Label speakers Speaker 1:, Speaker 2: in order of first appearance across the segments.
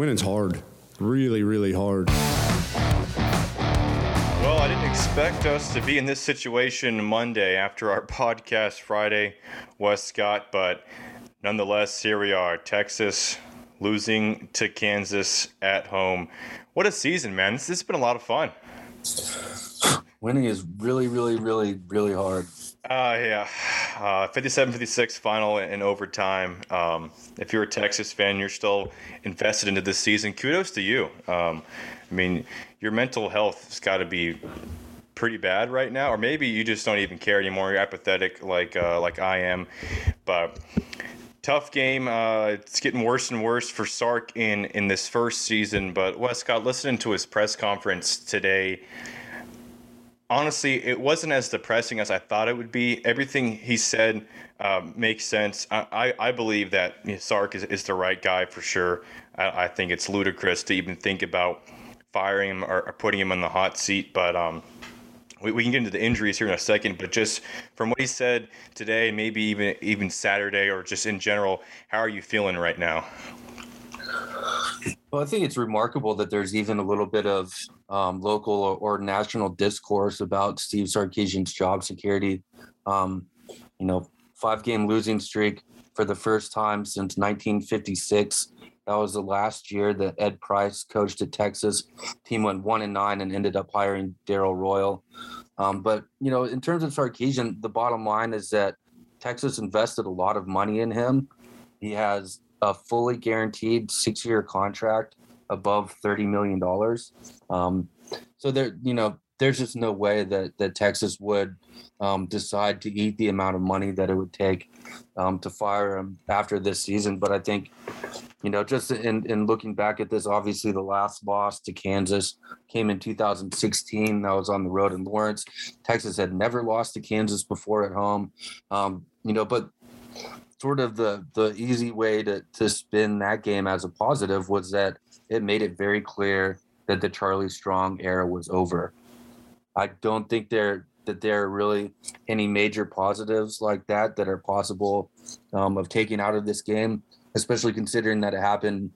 Speaker 1: winning's hard, really, really hard.
Speaker 2: Well, I didn't expect us to be in this situation Monday after our podcast Friday, Westcott, but nonetheless, here we are. Texas losing to Kansas at home. What a season, man. This, this has been a lot of fun.
Speaker 3: Winning is really, really, really, really hard.
Speaker 2: Uh, yeah. Uh, 57 56 final in overtime. Um, if you're a Texas fan, you're still invested into this season. Kudos to you. Um, I mean, your mental health has got to be pretty bad right now, or maybe you just don't even care anymore. You're apathetic like uh, like I am. But tough game. Uh, it's getting worse and worse for Sark in in this first season. But Westcott, listening to his press conference today, honestly, it wasn't as depressing as I thought it would be. Everything he said uh, makes sense. I, I, I believe that you know, Sark is, is the right guy for sure. I, I, think it's ludicrous to even think about firing him or, or putting him on the hot seat, but um, we, we can get into the injuries here in a second. But just from what he said today, maybe even even Saturday, or just in general, how are you feeling right now?
Speaker 3: Well, I think it's remarkable that there's even a little bit of um, local or, or, national discourse about Steve Sarkisian's job security. Um, you know, five game losing streak for the first time since 1956. That was the last year that Ed Price coached at Texas. Team went one and nine and ended up hiring Darrell Royal. Um, but you know, in terms of Sarkisian, the bottom line is that Texas invested a lot of money in him. He has a fully guaranteed six-year contract above thirty million dollars. Um, so there, you know, there's just no way that that Texas would um, decide to eat the amount of money that it would take um, to fire him after this season. But I think, you know, just in, in looking back at this, obviously the last loss to Kansas came in 2016. That was on the road in Lawrence. Texas had never lost to Kansas before at home. Um, you know, but sort of the the easy way to to spin that game as a positive was that it made it very clear that the Charlie Strong era was over. I don't think there that there are really any major positives like that that are possible um, of taking out of this game, especially considering that it happened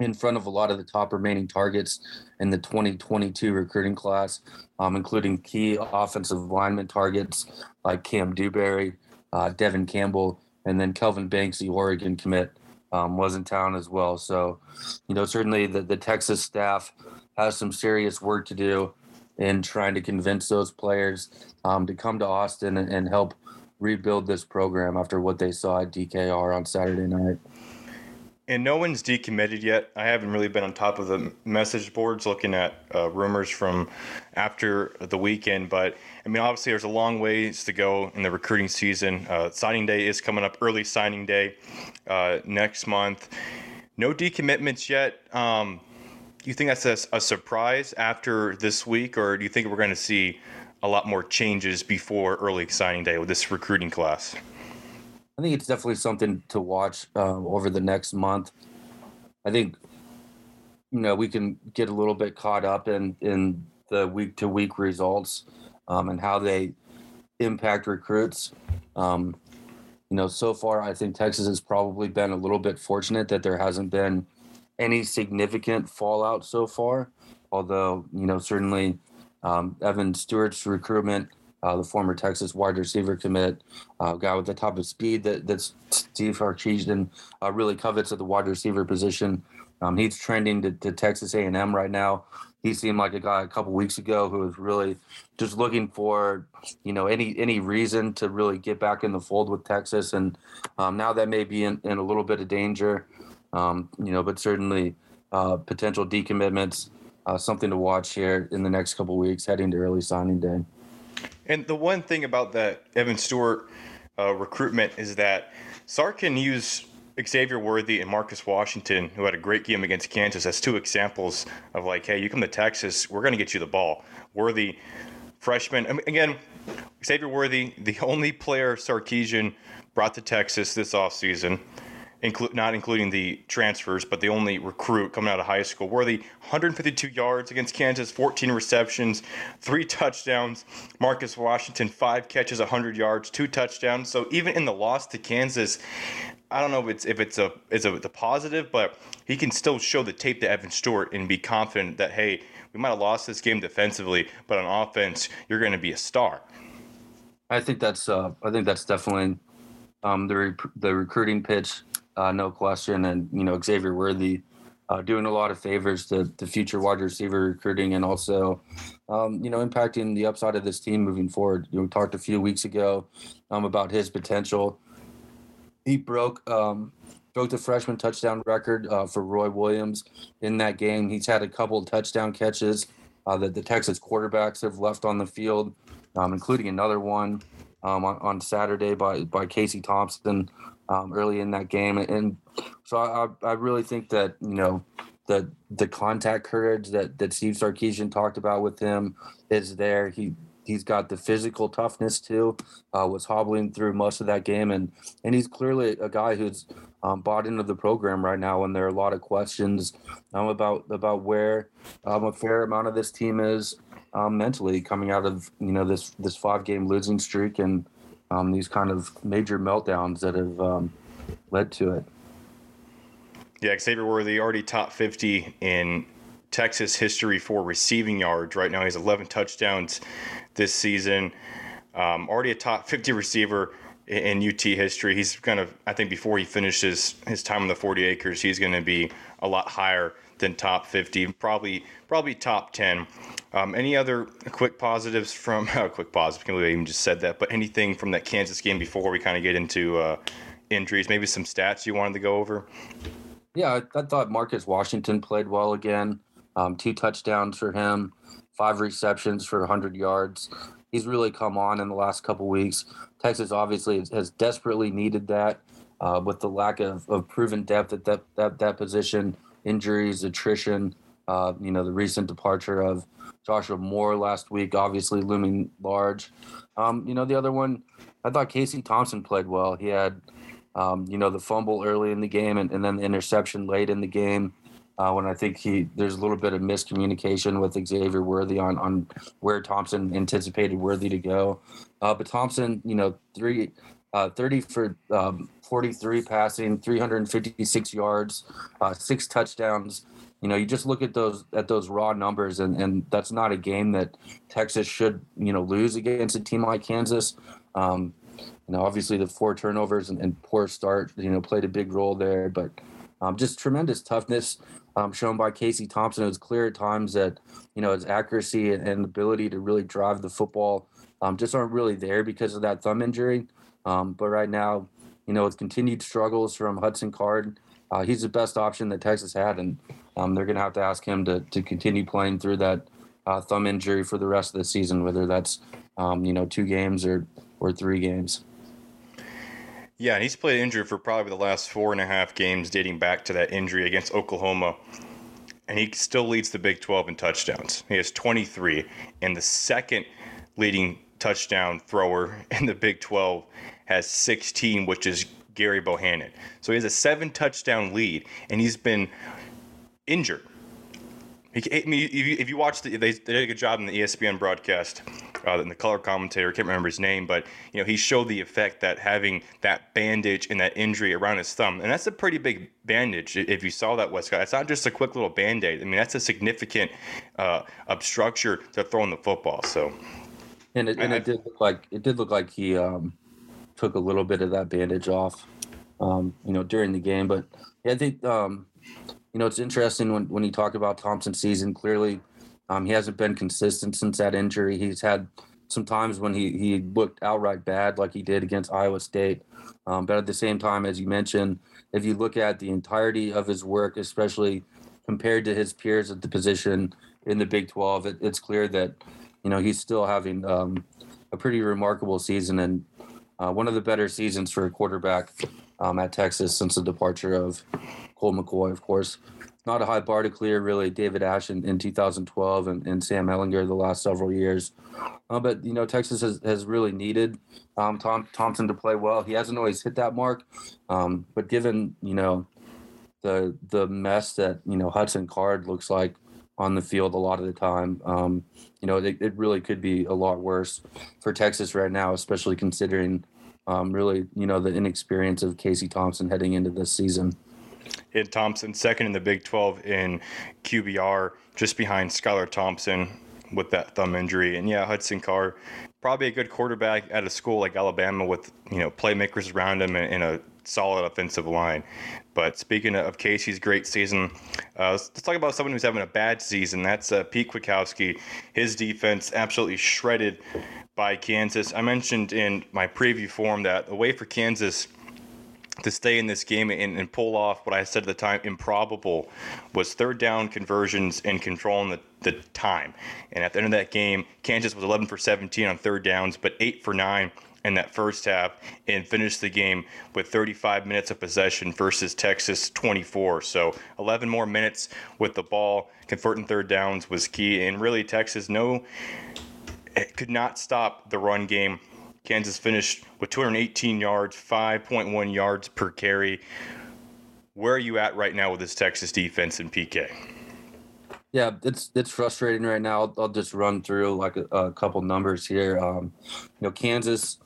Speaker 3: in front of a lot of the top remaining targets in the 2022 recruiting class, um, including key offensive lineman targets like Cam Dewberry, uh, Devon Campbell, and then Kelvin Banks, the Oregon commit, um, was in town as well. So, you know, certainly the, the Texas staff has some serious work to do in trying to convince those players um, to come to Austin and, and help rebuild this program after what they saw at DKR on Saturday night.
Speaker 2: And no one's decommitted yet. I haven't really been on top of the message boards looking at uh, rumors from after the weekend. But I mean, obviously, there's a long ways to go in the recruiting season. Uh, signing day is coming up, early signing day uh, next month. No decommitments yet. Um, you think that's a, a, surprise after this week, or do you think we're going to see a lot more changes before early signing day with this recruiting class?
Speaker 3: I think it's definitely something to watch uh, over the next month. I think you know we can get a little bit caught up in in the week to week results um, and how they impact recruits. Um, you know, so far I think Texas has probably been a little bit fortunate that there hasn't been any significant fallout so far. Although you know certainly um, Evan Stewart's recruitment uh, the former Texas wide receiver commit, uh, guy with the type of speed that that Steve Sarkisian uh, really covets at the wide receiver position. Um, he's trending to, to Texas A&M right now. He seemed like a guy a couple weeks ago who was really just looking for, you know, any any reason to really get back in the fold with Texas, and um, now that may be in, in a little bit of danger, um, you know, but certainly uh, potential decommitments, uh, something to watch here in the next couple weeks heading to early signing day.
Speaker 2: And the one thing about the Evan Stewart uh, recruitment is that Sark can use Xavier Worthy and Marcus Washington, who had a great game against Kansas, as two examples of like, hey, you come to Texas, we're going to get you the ball. Worthy, freshman, I mean, again, Xavier Worthy, the only player Sarkisian brought to Texas this offseason inclu- not including the transfers, but the only recruit coming out of high school. Worthy 152 yards against Kansas, 14 receptions, three touchdowns. Marcus Washington, five catches, 100 yards, two touchdowns. So even in the loss to Kansas, I don't know if it's if it's a it's a, it's a positive, but he can still show the tape to Evan Stewart and be confident that hey, we might have lost this game defensively, but on offense, you're going to be a star.
Speaker 3: I think that's uh, I think that's definitely um, the re- the recruiting pitch, uh, no question, and you know Xavier Worthy uh, doing a lot of favors to the future wide receiver recruiting and also um, you know impacting the upside of this team moving forward. You know, we talked a few weeks ago um, about his potential. He broke um, broke the freshman touchdown record uh, for Roy Williams in that game. He's had a couple touchdown catches uh, that the Texas quarterbacks have left on the field, um, including another one um, on, on, Saturday by by Casey Thompson um, early in that game. And so I, I really think that you know the the contact courage that that Steve Sarkisian talked about with him is there. He he's got the physical toughness too. Uh, was hobbling through most of that game, and and he's clearly a guy who's um, bought into the program right now. And there are a lot of questions um, about about where um, a fair amount of this team is um, mentally coming out of you know this this five game losing streak and um, these kind of major meltdowns that have um, led to it.
Speaker 2: Yeah, Xavier Worthy already top 50 in Texas history for receiving yards. Right now, he's 11 touchdowns this season. Um, already a top 50 receiver in UT history. He's kind of, I think, before he finishes his time on the 40 acres, he's going to be a lot higher than top 50, probably probably top 10. Um, any other quick positives from uh, quick positives? I can't believe I even just said that. But anything from that Kansas game before we kind of get into uh, injuries? Maybe some stats you wanted to go over.
Speaker 3: Yeah, I, I thought Marcus Washington played well again. Um, two touchdowns for him, five receptions for 100 yards. He's really come on in the last couple weeks. Texas obviously has, has desperately needed that uh, with the lack of, of proven depth at that, that, that position, injuries, attrition. Uh, you know, the recent departure of Joshua Moore last week, obviously looming large. Um, you know, the other one, I thought Casey Thompson played well. He had, um, you know, the fumble early in the game and, and then the interception late in the game uh, when I think he there's a little bit of miscommunication with Xavier Worthy on on where Thompson anticipated Worthy to go. Uh, but Thompson, you know, three. Uh, 30 for um, 43 passing, 356 yards, uh, six touchdowns. You know, you just look at those at those raw numbers, and and that's not a game that Texas should you know lose against a team like Kansas. Um, you know, obviously the four turnovers and, and, poor start, you know, played a big role there, but um, just tremendous toughness um, shown by Casey Thompson. It was clear at times that you know his accuracy and, and ability to really drive the football um, just aren't really there because of that thumb injury. Um, but right now, you know, with continued struggles from Hudson Card, uh, he's the best option that Texas had, and um, they're going to have to ask him to to continue playing through that uh, thumb injury for the rest of the season, whether that's um, you know two games or or three games.
Speaker 2: Yeah, and he's played injured for probably the last four and a half games dating back to that injury against Oklahoma. And he still leads the Big 12 in touchdowns. He has 23. And the second leading touchdown thrower in the Big 12 has 16, which is Gerry Bohanon. So he has a seven touchdown lead, and he's been injured I mean, if you, watch the, they, they did a good job in the ESPN broadcast, uh, in the color commentator, I can't remember his name, but you know he showed the effect that having that bandage and that injury around his thumb, and that's a pretty big bandage. If you saw that, Westcott, it's not just a quick little band aid. I mean, that's a significant uh, obstructure to throwing the football. So,
Speaker 3: and it, and it did look like it did look like he um, took a little bit of that bandage off, um, you know, during the game. But yeah, I think um, you know, it's interesting when, when you talk about Thompson's season. Clearly, um, he hasn't been consistent since that injury. He's had some times when he, he looked outright bad, like he did against Iowa State. Um, but at the same time, as you mentioned, if you look at the entirety of his work, especially compared to his peers at the position in the Big 12, it, it's clear that, you know, he's still having um, a pretty remarkable season and uh, one of the better seasons for a quarterback um, at Texas since the departure of Colt McCoy, of course. Not a high bar to clear, really. David Ash in, in 2012 and, and Sam Ehlinger the last several years. Uh, but, you know, Texas has, has really needed um, Tom Thompson to play well. He hasn't always hit that mark. Um, but given, you know, the the mess that, you know, Hudson Card looks like on the field a lot of the time, um, you know, it, it really could be a lot worse for Texas right now, especially considering um, really, you know, the inexperience of Casey Thompson heading into this season.
Speaker 2: Ed Thompson, second in the Big 12 in QBR, just behind Skylar Thompson with that thumb injury. And yeah, Hudson Card, probably a good quarterback at a school like Alabama with you know playmakers around him and, and a solid offensive line. But speaking of Casey's great season, uh, let's, let's, talk about someone who's having a bad season. That's uh, Pete Kwiatkowski. His defense absolutely shredded by Kansas. I mentioned in my preview form that the way for Kansas to stay in this game and, and, pull off what I said at the time improbable was third down conversions and controlling the, the time. And at the end of that game, Kansas was 11 for 17 on third downs, but 8 for 9 in that first half and finished the game with 35 minutes of possession versus Texas 24. So 11 more minutes with the ball, converting third downs was key. And really, Texas no could not stop the run game. Kansas finished with 218 yards, 5.1 yards per carry. Where are you at right now with this Texas defense and PK?
Speaker 3: Yeah, it's it's frustrating right now. I'll, I'll just run through like a, a couple numbers here. Um, you know, Kansas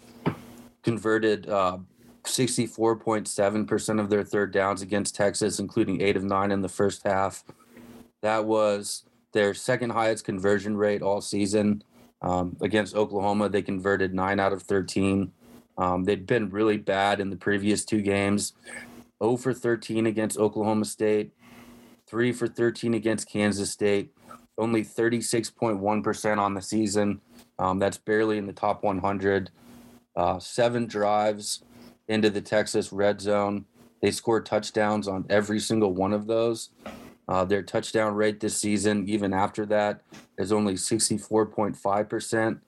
Speaker 3: converted uh, 64.7% of their third downs against Texas, including eight of nine in the first half. That was their second highest conversion rate all season. Um, against Oklahoma, they converted nine out of 13. Um, they'd been really bad in the previous two games 0 for 13 against Oklahoma State, 3 for 13 against Kansas State, only 36.1% on the season. Um, that's barely in the top 100. Uh, seven drives into the Texas red zone. They scored touchdowns on every single one of those. Uh, their touchdown rate this season, even after that, is only 64.5%.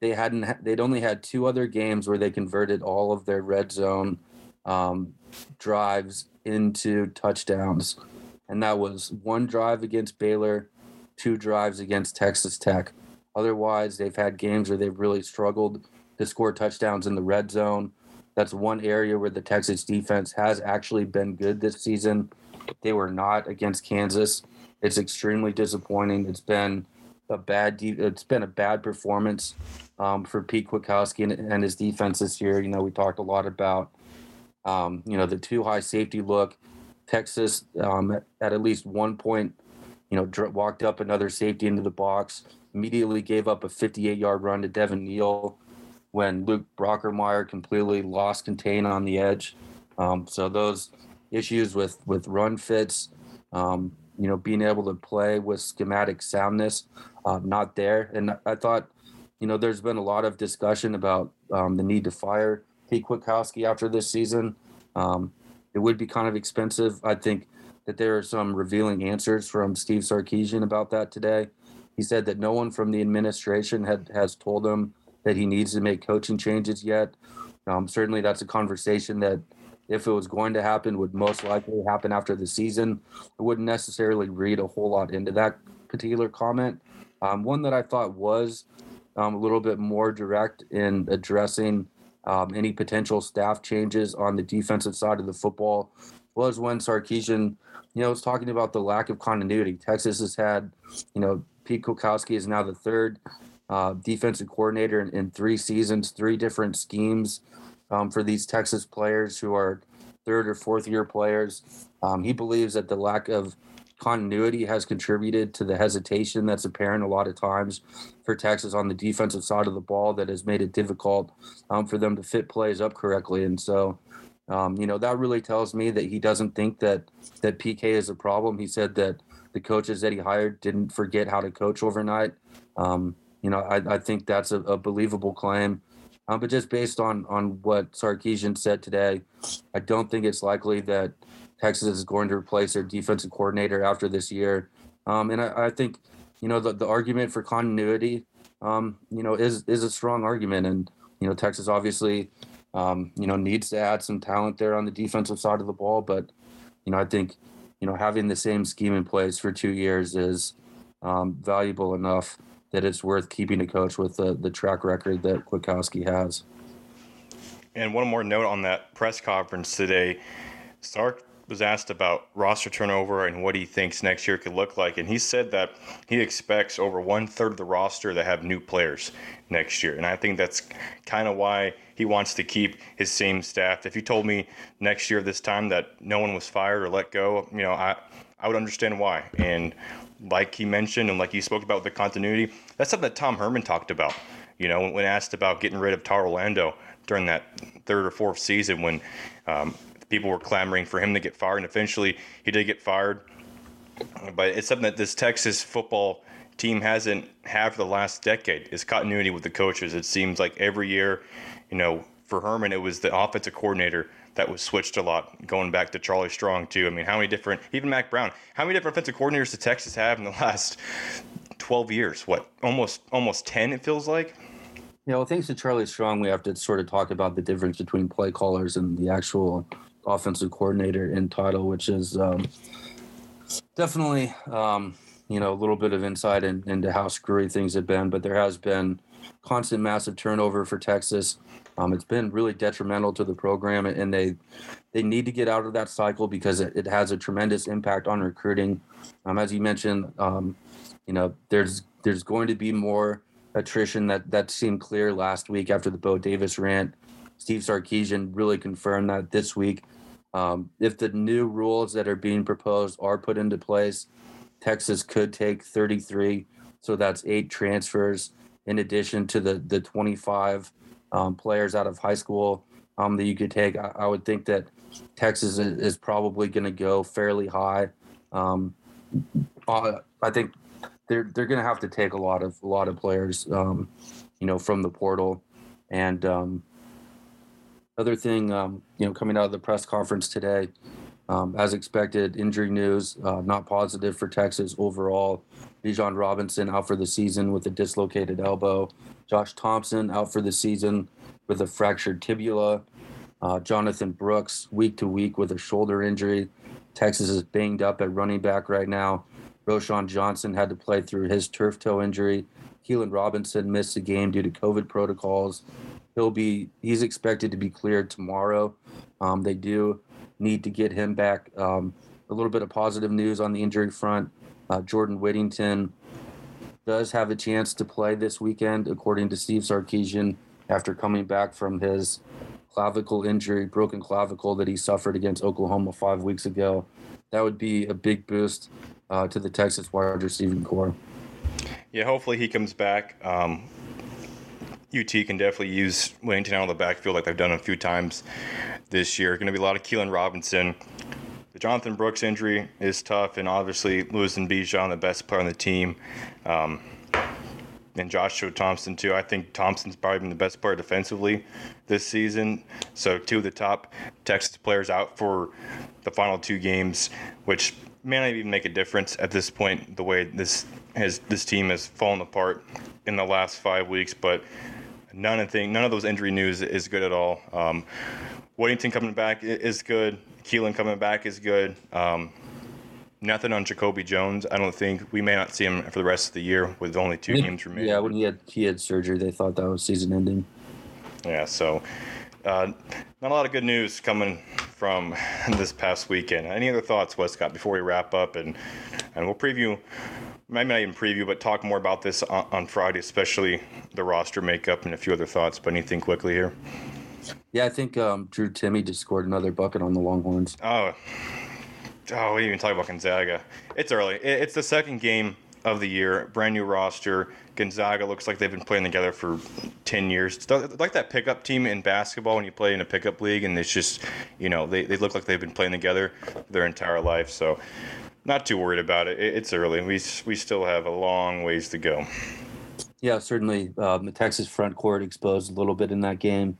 Speaker 3: They hadn't. They'd only had two other games where they converted all of their red zone um, drives into touchdowns, and that was one drive against Baylor, two drives against Texas Tech. Otherwise, they've had games where they've really struggled to score touchdowns in the red zone. That's one area where the Texas defense has actually been good this season. They were not against Kansas. It's extremely disappointing. It's been a bad it's been a bad performance um, for Pete Kwiatkowski and, and, his defense this year. You know, we talked a lot about um, you know the two high safety look. Texas um, at, at, least one point, you know, dr- walked up another safety into the box. Immediately gave up a 58 yard run to Devin Neal when Luke Brockermeyer completely lost contain on the edge. Um, so those issues with with run fits, um, you know, being able to play with schematic soundness, uh, not there. And I thought, you know, there's been a lot of discussion about um, the need to fire Pete Kwiatkowski after this season. Um, it would be kind of expensive. I think that there are some revealing answers from Steve Sarkisian about that today. He said that no one from the administration had has told him that he needs to make coaching changes yet. Um, certainly, that's a conversation that, if it was going to happen, would most likely happen after the season. I wouldn't necessarily read a whole lot into that particular comment. Um, one that I thought was um, a little bit more direct in addressing um, any potential staff changes on the defensive side of the football was when Sarkisian, you know, was talking about the lack of continuity. Texas has had, you know, Pete Kwiatkowski is now the third uh, defensive coordinator in, in, three seasons, three different schemes um, for these Texas players who are third or fourth year players. Um, he believes that the lack of continuity has contributed to the hesitation that's apparent a lot of times for Texas on the defensive side of the ball that has made it difficult um, for them to fit plays up correctly. And so, um, you know, that really tells me that he doesn't think that that PK is a problem. He said that the coaches that he hired didn't forget how to coach overnight. Um, you know, I, I think that's a, a believable claim. Um, but just based on on what Sarkisian said today, I don't think it's likely that Texas is going to replace their defensive coordinator after this year. Um, and I, I, think, you know, the, the argument for continuity, um, you know, is is a strong argument. And you know, Texas obviously, um, you know, needs to add some talent there on the defensive side of the ball. But you know, I think, you know, having the same scheme in place for two years is um, valuable enough that it's worth keeping a coach with the, the track record that Kwiatkowski has.
Speaker 2: And one more note on that press conference today. Sark was asked about roster turnover and what he thinks next year could look like, and he said that he expects over one third of the roster to have new players next year, and I think that's kind of why he wants to keep his same staff. If you told me next year this time that no one was fired or let go, you know, I I would understand why. And like he mentioned, and like he spoke about the continuity, that's something that Tom Herman talked about. You know, when asked about getting rid of Todd Orlando during that third or fourth season when um, people were clamoring for him to get fired, and eventually he did get fired. But it's something that this Texas football team hasn't had for the last decade is continuity with the coaches. It seems like every year, you know, for Herman, it was the offensive coordinator that was switched a lot, going back to Charlie Strong too. I mean, how many different, even Mack Brown, how many different offensive coordinators did Texas have in the last 12 years? What, almost almost 10? It feels like.
Speaker 3: Yeah, well, thanks to Charlie Strong, we have to sort of talk about the difference between play callers and the actual offensive coordinator in title, which is um, definitely um, you know a little bit of insight in, into how screwy things have been. But there has been constant massive turnover for Texas. Um, it's been really detrimental to the program, and they they need to get out of that cycle because it, it has a tremendous impact on recruiting. Um, as you mentioned, um, you know there's there's going to be more attrition that that seemed clear last week after the Bo Davis rant. Steve Sarkisian really confirmed that this week. Um, if the new rules that are being proposed are put into place, Texas could take 33, so that's eight transfers in addition to the the 25 um, players out of high school um, that you could take. I, I, would think that Texas is, is probably going to go fairly high. Um, uh, I think they're they're going to have to take a lot of a lot of players, um, you know, from the portal. And um, other thing, um, you know, coming out of the press conference today, um, as expected, injury news uh, not positive for Texas overall. Bijan Robinson out for the season with a dislocated elbow. Josh Thompson out for the season with a fractured tibia. Uh, Jonathan Brooks week to week with a shoulder injury. Texas is banged up at running back right now. Roschon Johnson had to play through his turf toe injury. Keilan Robinson missed a game due to COVID protocols. He'll be he's expected to be cleared tomorrow. Um, they do need to get him back. Um, a little bit of positive news on the injury front. Uh, Jordan Whittington does have a chance to play this weekend, according to Steve Sarkisian, after coming back from his clavicle injury, broken clavicle that he suffered against Oklahoma five weeks ago. That would be a big boost uh, to the Texas wide receiving corps.
Speaker 2: Yeah, hopefully he comes back. Um, UT can definitely use Whittington out of the backfield like they've done a few times this year. Going to be a lot of Keilan Robinson. The Jonathan Brooks injury is tough, and obviously losing Bijan, the best player on the team, um, and Joshua Thompson too. I think Thompson's probably been the best player defensively this season. So two of the top Texas players out for the final two games, which may not even make a difference at this point. The way this has this team has fallen apart in the last five weeks, but none of thing, none of those injury news is good at all. Um, Whittington coming back is good. Keilan coming back is good. Um, nothing on Jacoby Jones. I don't think we may not see him for the rest of the year with only two games remaining.
Speaker 3: Yeah, when he had he had surgery, they thought that was season ending.
Speaker 2: Yeah, so uh, not a lot of good news coming from this past weekend. Any other thoughts, Westcott, before we wrap up and and we'll preview maybe not even preview, but talk more about this on, on Friday, especially the roster makeup and a few other thoughts. But anything quickly here?
Speaker 3: Yeah, I think um, Drew Timme just scored another bucket on the Longhorns.
Speaker 2: Oh, oh, we didn't even talk about Gonzaga. It's early. It's the second game of the year, brand new roster. Gonzaga looks like they've been playing together for 10 years. It's like that pickup team in basketball when you play in a pickup league, and it's just, you know, they, they look like they've been playing together their entire life. So, not too worried about it. It's early. We, we still have a long ways to go.
Speaker 3: Yeah, certainly. Um, the Texas front court exposed a little bit in that game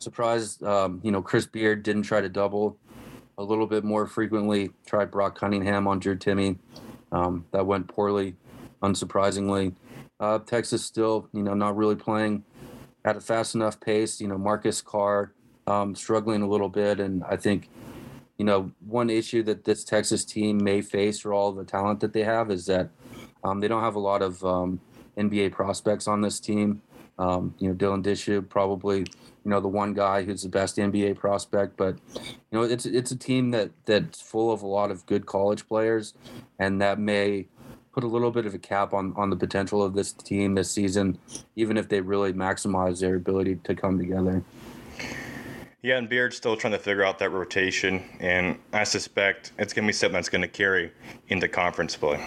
Speaker 3: surprised, um, you know, Chris Beard didn't try to double a little bit more frequently. Tried Brock Cunningham on Drew Timme. Um, that went poorly, unsurprisingly. Uh, Texas still, you know, not really playing at a fast enough pace. You know, Marcus Carr um, struggling a little bit, and I think, you know, one issue that this Texas team may face for all the talent that they have is that um, they don't have a lot of um, NBA prospects on this team. Um, you know, Dylan Disu, probably, you know, the one guy who's the best NBA prospect. But you know, it's it's a team that that's full of a lot of good college players, and that may put a little bit of a cap on on the potential of this team this season, even if they really maximize their ability to come together.
Speaker 2: Yeah, and Beard's still trying to figure out that rotation, and I suspect it's going to be something that's going to carry into conference play.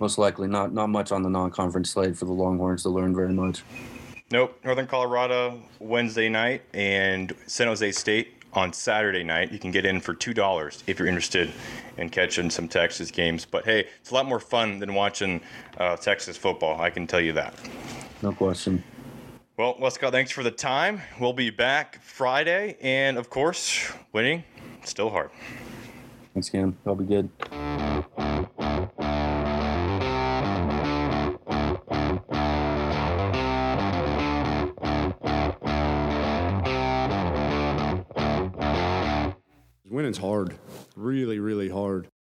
Speaker 3: Most likely, not not much on the non-conference slate for the Longhorns to learn very much.
Speaker 2: Nope, Northern Colorado Wednesday night and San Jose State on Saturday night. You can get in for two dollars if you're interested in catching some Texas games. But hey, it's a lot more fun than watching uh, Texas football. I can tell you that.
Speaker 3: No question.
Speaker 2: Well, Westcott, thanks for the time. We'll be back Friday, and of course, winning still hard.
Speaker 3: Thanks, Cam. That'll be good.
Speaker 1: Winning's hard, really, really hard.